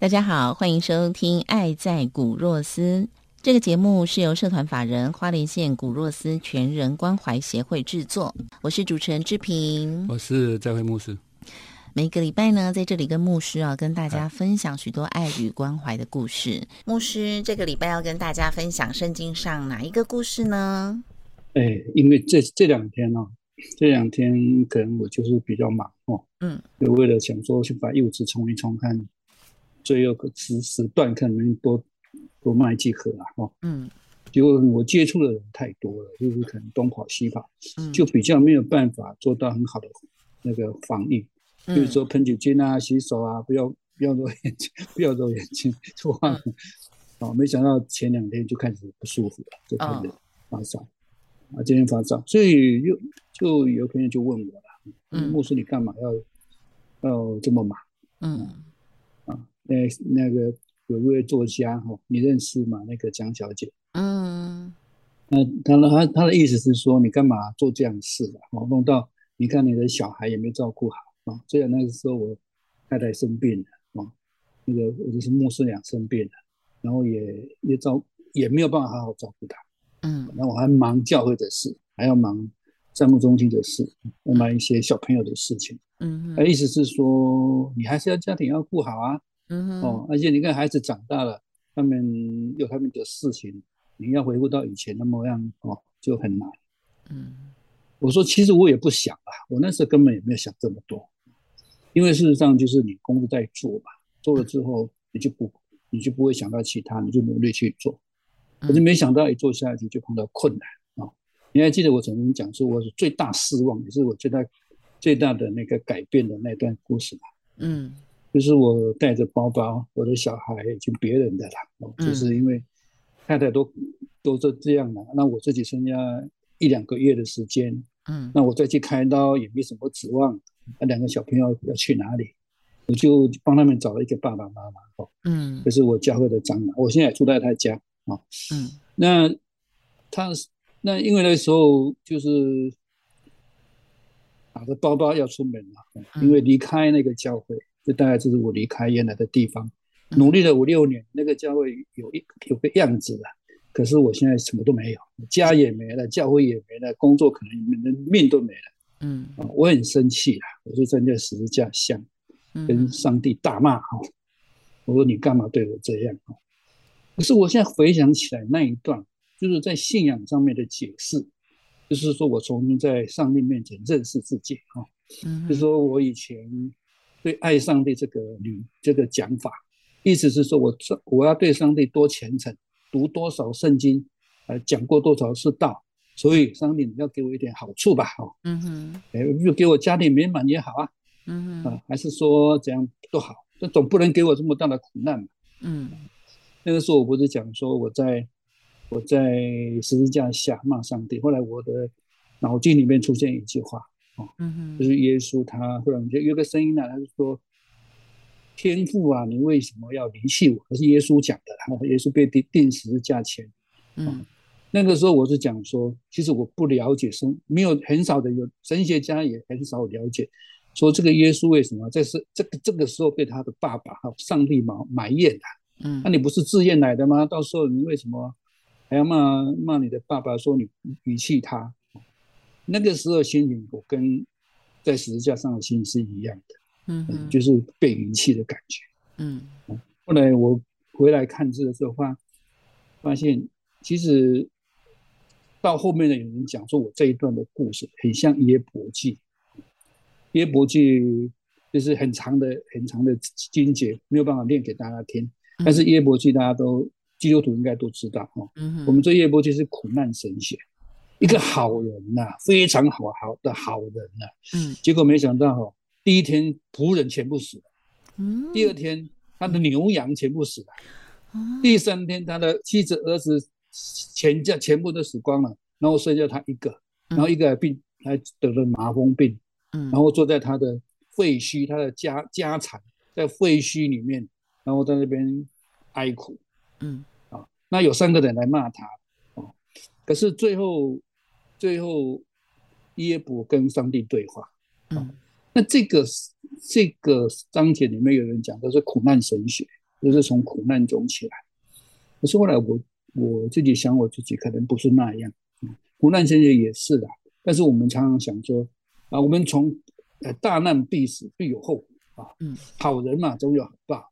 大家好，欢迎收听《爱在古若斯》这个节目，是由社团法人花莲县古若斯全人关怀协会制作。我是主持人志平，我是在会牧师。每个礼拜呢，在这里跟牧师啊，跟大家分享许多爱与关怀的故事。牧师这个礼拜要跟大家分享圣经上哪一个故事呢？哎，因为这这两天呢，这两天可能我就是比较忙哦，嗯，就为了想说去把柚子冲一冲看。最后个时时段可能多多卖几盒啊，哈，嗯，结果我接触的人太多了，就是可能东跑西跑，就比较没有办法做到很好的那个防疫，比如说喷酒精啊、洗手啊，不要不要揉眼睛，不要揉眼睛，错了，哦，没想到前两天就开始不舒服了，就开始发烧，啊，今天发烧，所以又就有朋友就问我了，嗯，牧师你干嘛要要这么忙？嗯。那那个有一位作家哈，你认识吗？那个蒋小姐。嗯。那他的他他的意思是说，你干嘛做这样的事啊？哦，弄到你看你的小孩也没照顾好啊。虽然那个时候我太太生病了啊，那个我就是牧师娘生病了，然后也也照也没有办法好好照顾他。嗯。那我还忙教会的事，还要忙项目中心的事，忙一些小朋友的事情。嗯。他意思是说，你还是要家庭要顾好啊。嗯哦，而且你看孩子长大了，他们有他们的事情，你要回复到以前的模样哦，就很难。嗯，我说其实我也不想啊，我那时候根本也没有想这么多，因为事实上就是你工作在做嘛，做了之后你就不你就不会想到其他，你就努力去做。可是没想到一做下去就碰到困难啊！你还记得我曾经讲说我是最大失望，也是我最大最大的那个改变的那段故事吗？嗯。就是我带着包包，我的小孩已经别人的了，就是因为太太都都是这样了，那我自己剩下一两个月的时间，嗯，那我再去开刀也没什么指望，那两个小朋友要去哪里？我就帮他们找了一个爸爸妈妈，哦，嗯，这是我教会的长老，我现在住在他家，啊，嗯，那他那因为那时候就是拿着包包要出门了，因为离开那个教会。这大概就是我离开原来的地方，努力了五六年，那个教会有一有个样子了。可是我现在什么都没有，家也没了，教会也没了，工作可能连命都没了。嗯，我很生气啊，我就站在十字架下，跟上帝大骂哈，我说你干嘛对我这样啊？可是我现在回想起来那一段，就是在信仰上面的解释，就是说我重新在上帝面前认识自己哈，就是说我以前。对爱上帝这个女这个讲法，意思是说我我要对上帝多虔诚，读多少圣经，呃，讲过多少次道，所以上帝你要给我一点好处吧，哦，嗯哼，哎，就给我家庭美满也好啊，嗯哼，啊，还是说怎样都好，这总不能给我这么大的苦难嘛，嗯，那个时候我不是讲说我在我在十字架下骂上帝，后来我的脑筋里面出现一句话。嗯哼，就是耶稣，他忽然就有个声音呢，他就说：“天父啊，你为什么要离弃我？”这是耶稣讲的。然后耶稣被定定时价钱。嗯，那个时候我是讲说，其实我不了解神，没有很少的有神学家也很少了解，说这个耶稣为什么在是这个这个时候被他的爸爸哈上帝埋埋怨他？嗯，那你不是自愿来的吗？到时候你为什么还要骂骂你的爸爸，说你遗弃他？那个时候心情，我跟在十字架上的心是一样的，嗯，就是被遗弃的感觉，嗯。后来我回来看这个时候，发发现其实到后面的有人讲说，我这一段的故事很像耶伯记，耶伯记就是很长的很长的经节，没有办法念给大家听。但是耶伯记大家都基督徒应该都知道哈。我们这耶伯记是苦难神学，一个好人呐，非常好好的好人呐。嗯。结果没想到哈，第一天仆人全部死了。嗯。第二天他的牛羊全部死了。第三天他的妻子儿子全家全部都死光了，然后剩下他一个，然后一个病还得了麻风病。嗯。然后坐在他的废墟，他的家家产在废墟里面。然后在那边哀苦，嗯啊，那有三个人来骂他，哦，可是最后最后耶伯跟上帝对话，嗯，那这个这个章节里面有人讲都是苦难神学，就是从苦难中起来。可是后来我我自己想我自己可能不是那样，苦难神学也是的，但是我们常常想说啊，我们从呃大难必死必有后。啊，嗯，好人嘛总有好报。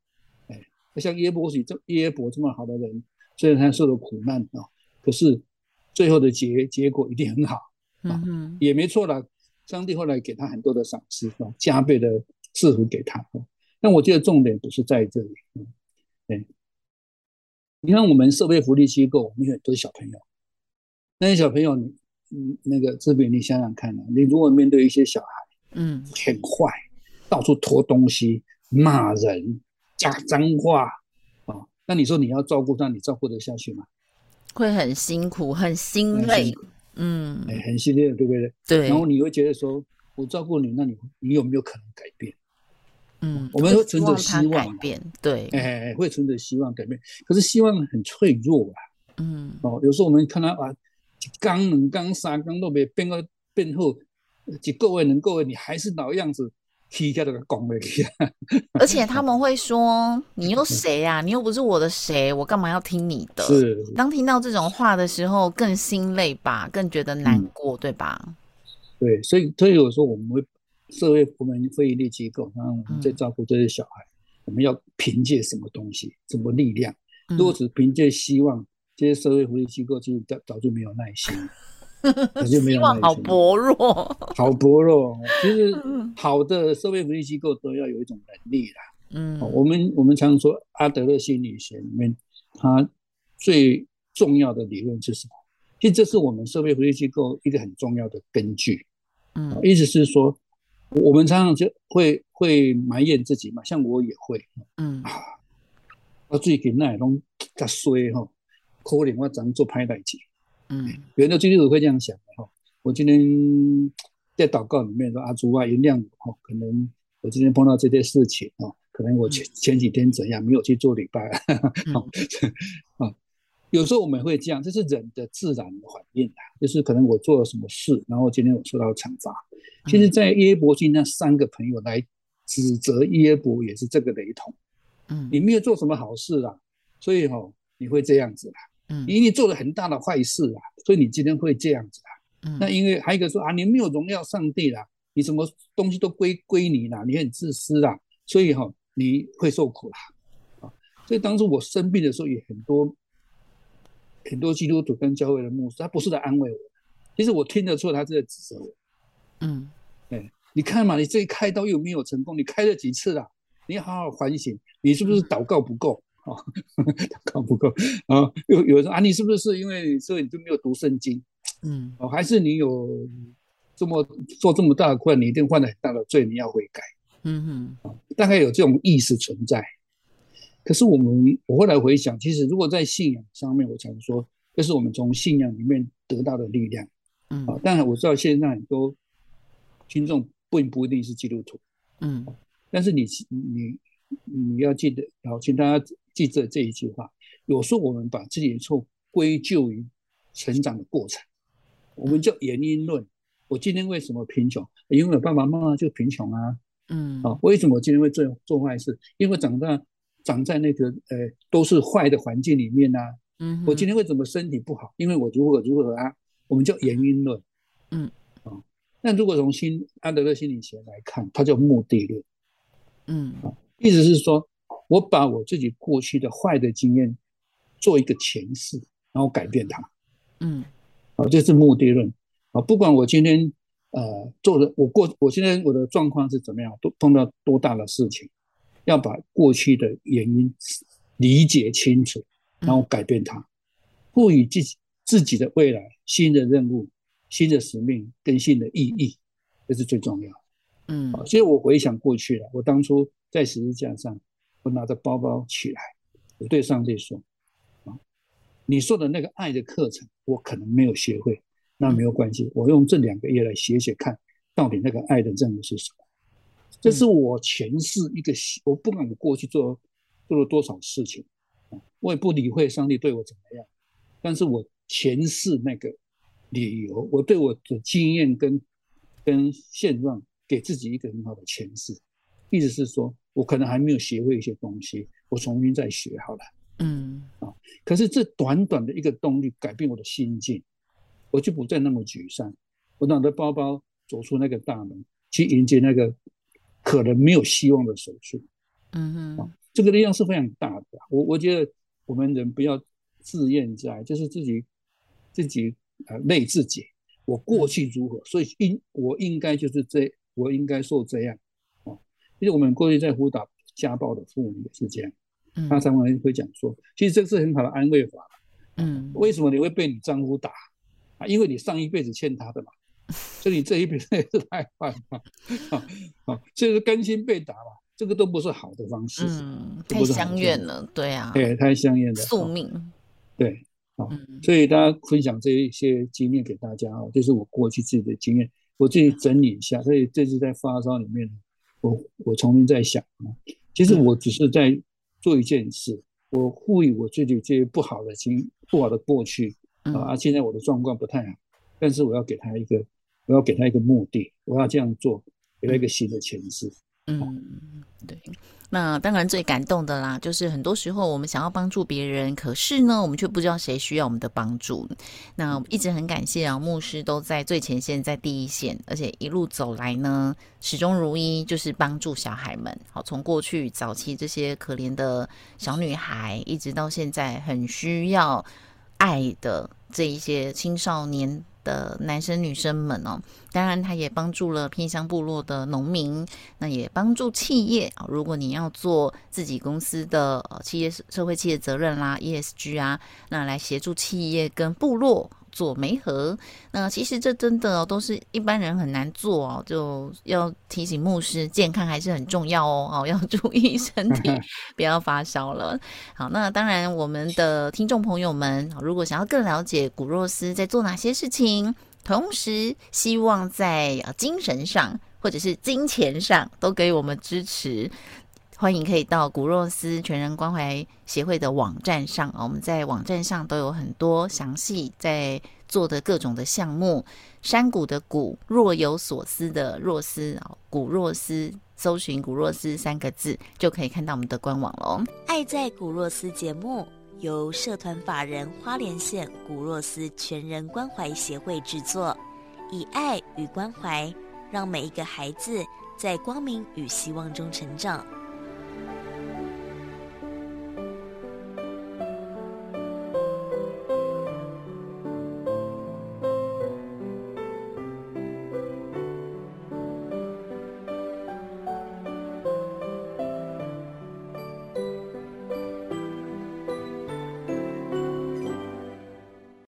像耶伯许这耶伯这么好的人，虽然他受了苦难啊，可是最后的结结果一定很好啊，也没错了。上帝后来给他很多的赏赐啊，加倍的赐福给他。但我觉得重点不是在这里。对，你看我们社会福利机构，我们很多小朋友，那些小朋友，嗯，那个这边你想想看啊，你如果面对一些小孩，嗯，很坏，到处拖东西，骂人。讲脏话啊，那你说你要照顾他，你照顾得下去吗？会很辛苦，很心累，嗯，哎，很心累，对不对？对。然后你会觉得说，我照顾你，那你你有没有可能改变？嗯，我们会存着希望改变，对，哎，会存着希望改变。可是希望很脆弱啊，嗯，哦，有时候我们看到啊，刚两刚三刚都没变个变后，几个月能够，你还是老样子。踢一下那个拱了去，而且他们会说：“你又谁呀？你又不是我的谁，我干嘛要听你的？”是。当听到这种话的时候，更心累吧，更觉得难过，对吧？对，所以所以有时候我们会社会部门非营利机构，然后我们在照顾这些小孩，我们要凭借什么东西、什么力量？如果只凭借希望，这些社会福利机构其实早早就没有耐心。希望好薄弱，好薄弱。其实 好的社会福利机构都要有一种能力啦。嗯，我们我们常说阿德勒心理学里面，它最重要的理论是什么？其实这是我们社会福利机构一个很重要的根据。嗯，意思是说，我们常常就会会埋怨自己嘛，像我也会。嗯啊，我最近那拢较衰吼，可怜我怎做歹代志。嗯，有的基督徒会这样想的哈。我今天在祷告里面说：“阿主啊，原谅我哈，可能我今天碰到这些事情哦，可能我前前几天怎样没有去做礼拜啊。有时候我们会这样，这是人的自然反应啊，就是可能我做了什么事，然后今天我受到惩罚。其实，在耶伯记那三个朋友来指责耶伯，也是这个雷同。嗯，你没有做什么好事啦，所以哈，你会这样子啦。嗯，因为你做了很大的坏事啊，所以你今天会这样子啊。嗯，那因为还有一个说啊，你没有荣耀上帝啦，你什么东西都归归你啦，你很自私啦，所以哈你会受苦啦。啊，所以当初我生病的时候，也很多很多基督徒跟教会的牧师，他不是在安慰我，其实我听得出他是在指责我。嗯，哎，你看嘛，你这一开刀又没有成功，你开了几次了？你好好反省，你是不是祷告不够？哦，考不够啊！有有人说啊，你是不是因为所以你就没有读圣经？嗯，哦，还是你有这么做这么大的困，你一定犯了很大的罪，你要悔改。嗯哼，大概有这种意识存在。可是我们我后来回想，其实如果在信仰上面，我常说，这是我们从信仰里面得到的力量。嗯，啊，当然我知道现在很多听众并不一定是基督徒。嗯，但是你你你要记得，好，请大家。记着这一句话，有时候我们把自己的错归咎于成长的过程，我们叫原因论。我今天为什么贫穷？因为爸爸妈妈就贫穷啊。嗯，啊，为什么我今天会做做坏事？因为长大长在那个呃都是坏的环境里面啊。嗯，我今天为什么身体不好？因为我如何如何啊？我们叫原因论。嗯，啊，那如果从心安德勒心理学来看，它叫目的论。嗯，啊，意思是说。我把我自己过去的坏的经验做一个诠释，然后改变它。嗯，啊，这是目的论。啊，不管我今天呃做的，我过我现在我的状况是怎么样？都碰到多大的事情，要把过去的原因理解清楚，然后改变它，赋予自己自己的未来新的任务、新的使命跟新的意义，这是最重要。嗯，所以我回想过去了，我当初在十字架上，我拿着包包起来，我对上帝说：“啊，你说的那个爱的课程，我可能没有学会，那没有关系，我用这两个月来学学看，到底那个爱的任务是什么。”这是我前世一个，我不管我过去做做了多少事情，我也不理会上帝对我怎么样，但是我前世那个理由，我对我的经验跟跟现状。给自己一个很好的诠释，意思是说，我可能还没有学会一些东西，我重新再学好了。嗯，啊，可是这短短的一个动力改变我的心境，我就不再那么沮丧。我拿着包包走出那个大门，去迎接那个可能没有希望的手术。嗯哼，啊，这个力量是非常大的。我我觉得我们人不要自怨自艾，就是自己自己呃累自己。我过去如何，所以应我应该就是这。我应该受这样，哦，其实我们过去在辅导家暴的妇女也是这样，他常常会讲说，其实这是很好的安慰法，嗯，为什么你会被你丈夫打？啊？因为你上一辈子欠他的嘛，所以你这一辈子也是太坏嘛，啊，所以说甘心被打嘛，这个都不是好的方式，嗯，太相怨了，对啊，对，太相怨了，宿命，对，啊，所以大家分享这一些经验给大家啊，就是我过去自己的经验。我自己整理一下，所以这次在发烧里面，我我重新在想啊，其实我只是在做一件事，我赋予我自己这些不好的经不好的过去啊，现在我的状况不太好，但是我要给他一个，我要给他一个目的，我要这样做，给他一个新的诠释。嗯，对。那当然最感动的啦，就是很多时候我们想要帮助别人，可是呢，我们却不知道谁需要我们的帮助。那一直很感谢啊，牧师都在最前线，在第一线，而且一路走来呢，始终如一，就是帮助小孩们。好，从过去早期这些可怜的小女孩，一直到现在很需要爱的这一些青少年。的男生女生们哦，当然他也帮助了偏乡部落的农民，那也帮助企业啊。如果你要做自己公司的企业社会企业责任啦 ESG 啊，那来协助企业跟部落。做媒合，那其实这真的都是一般人很难做哦，就要提醒牧师，健康还是很重要哦，哦，要注意身体，不要发烧了。好，那当然，我们的听众朋友们，如果想要更了解古若斯在做哪些事情，同时希望在精神上或者是金钱上都给我们支持。欢迎可以到古若斯全人关怀协会的网站上我们在网站上都有很多详细在做的各种的项目。山谷的谷，若有所思的若思啊，古若斯，搜寻古若斯三个字就可以看到我们的官网喽。爱在古若斯节目由社团法人花莲县古若斯全人关怀协会制作，以爱与关怀，让每一个孩子在光明与希望中成长。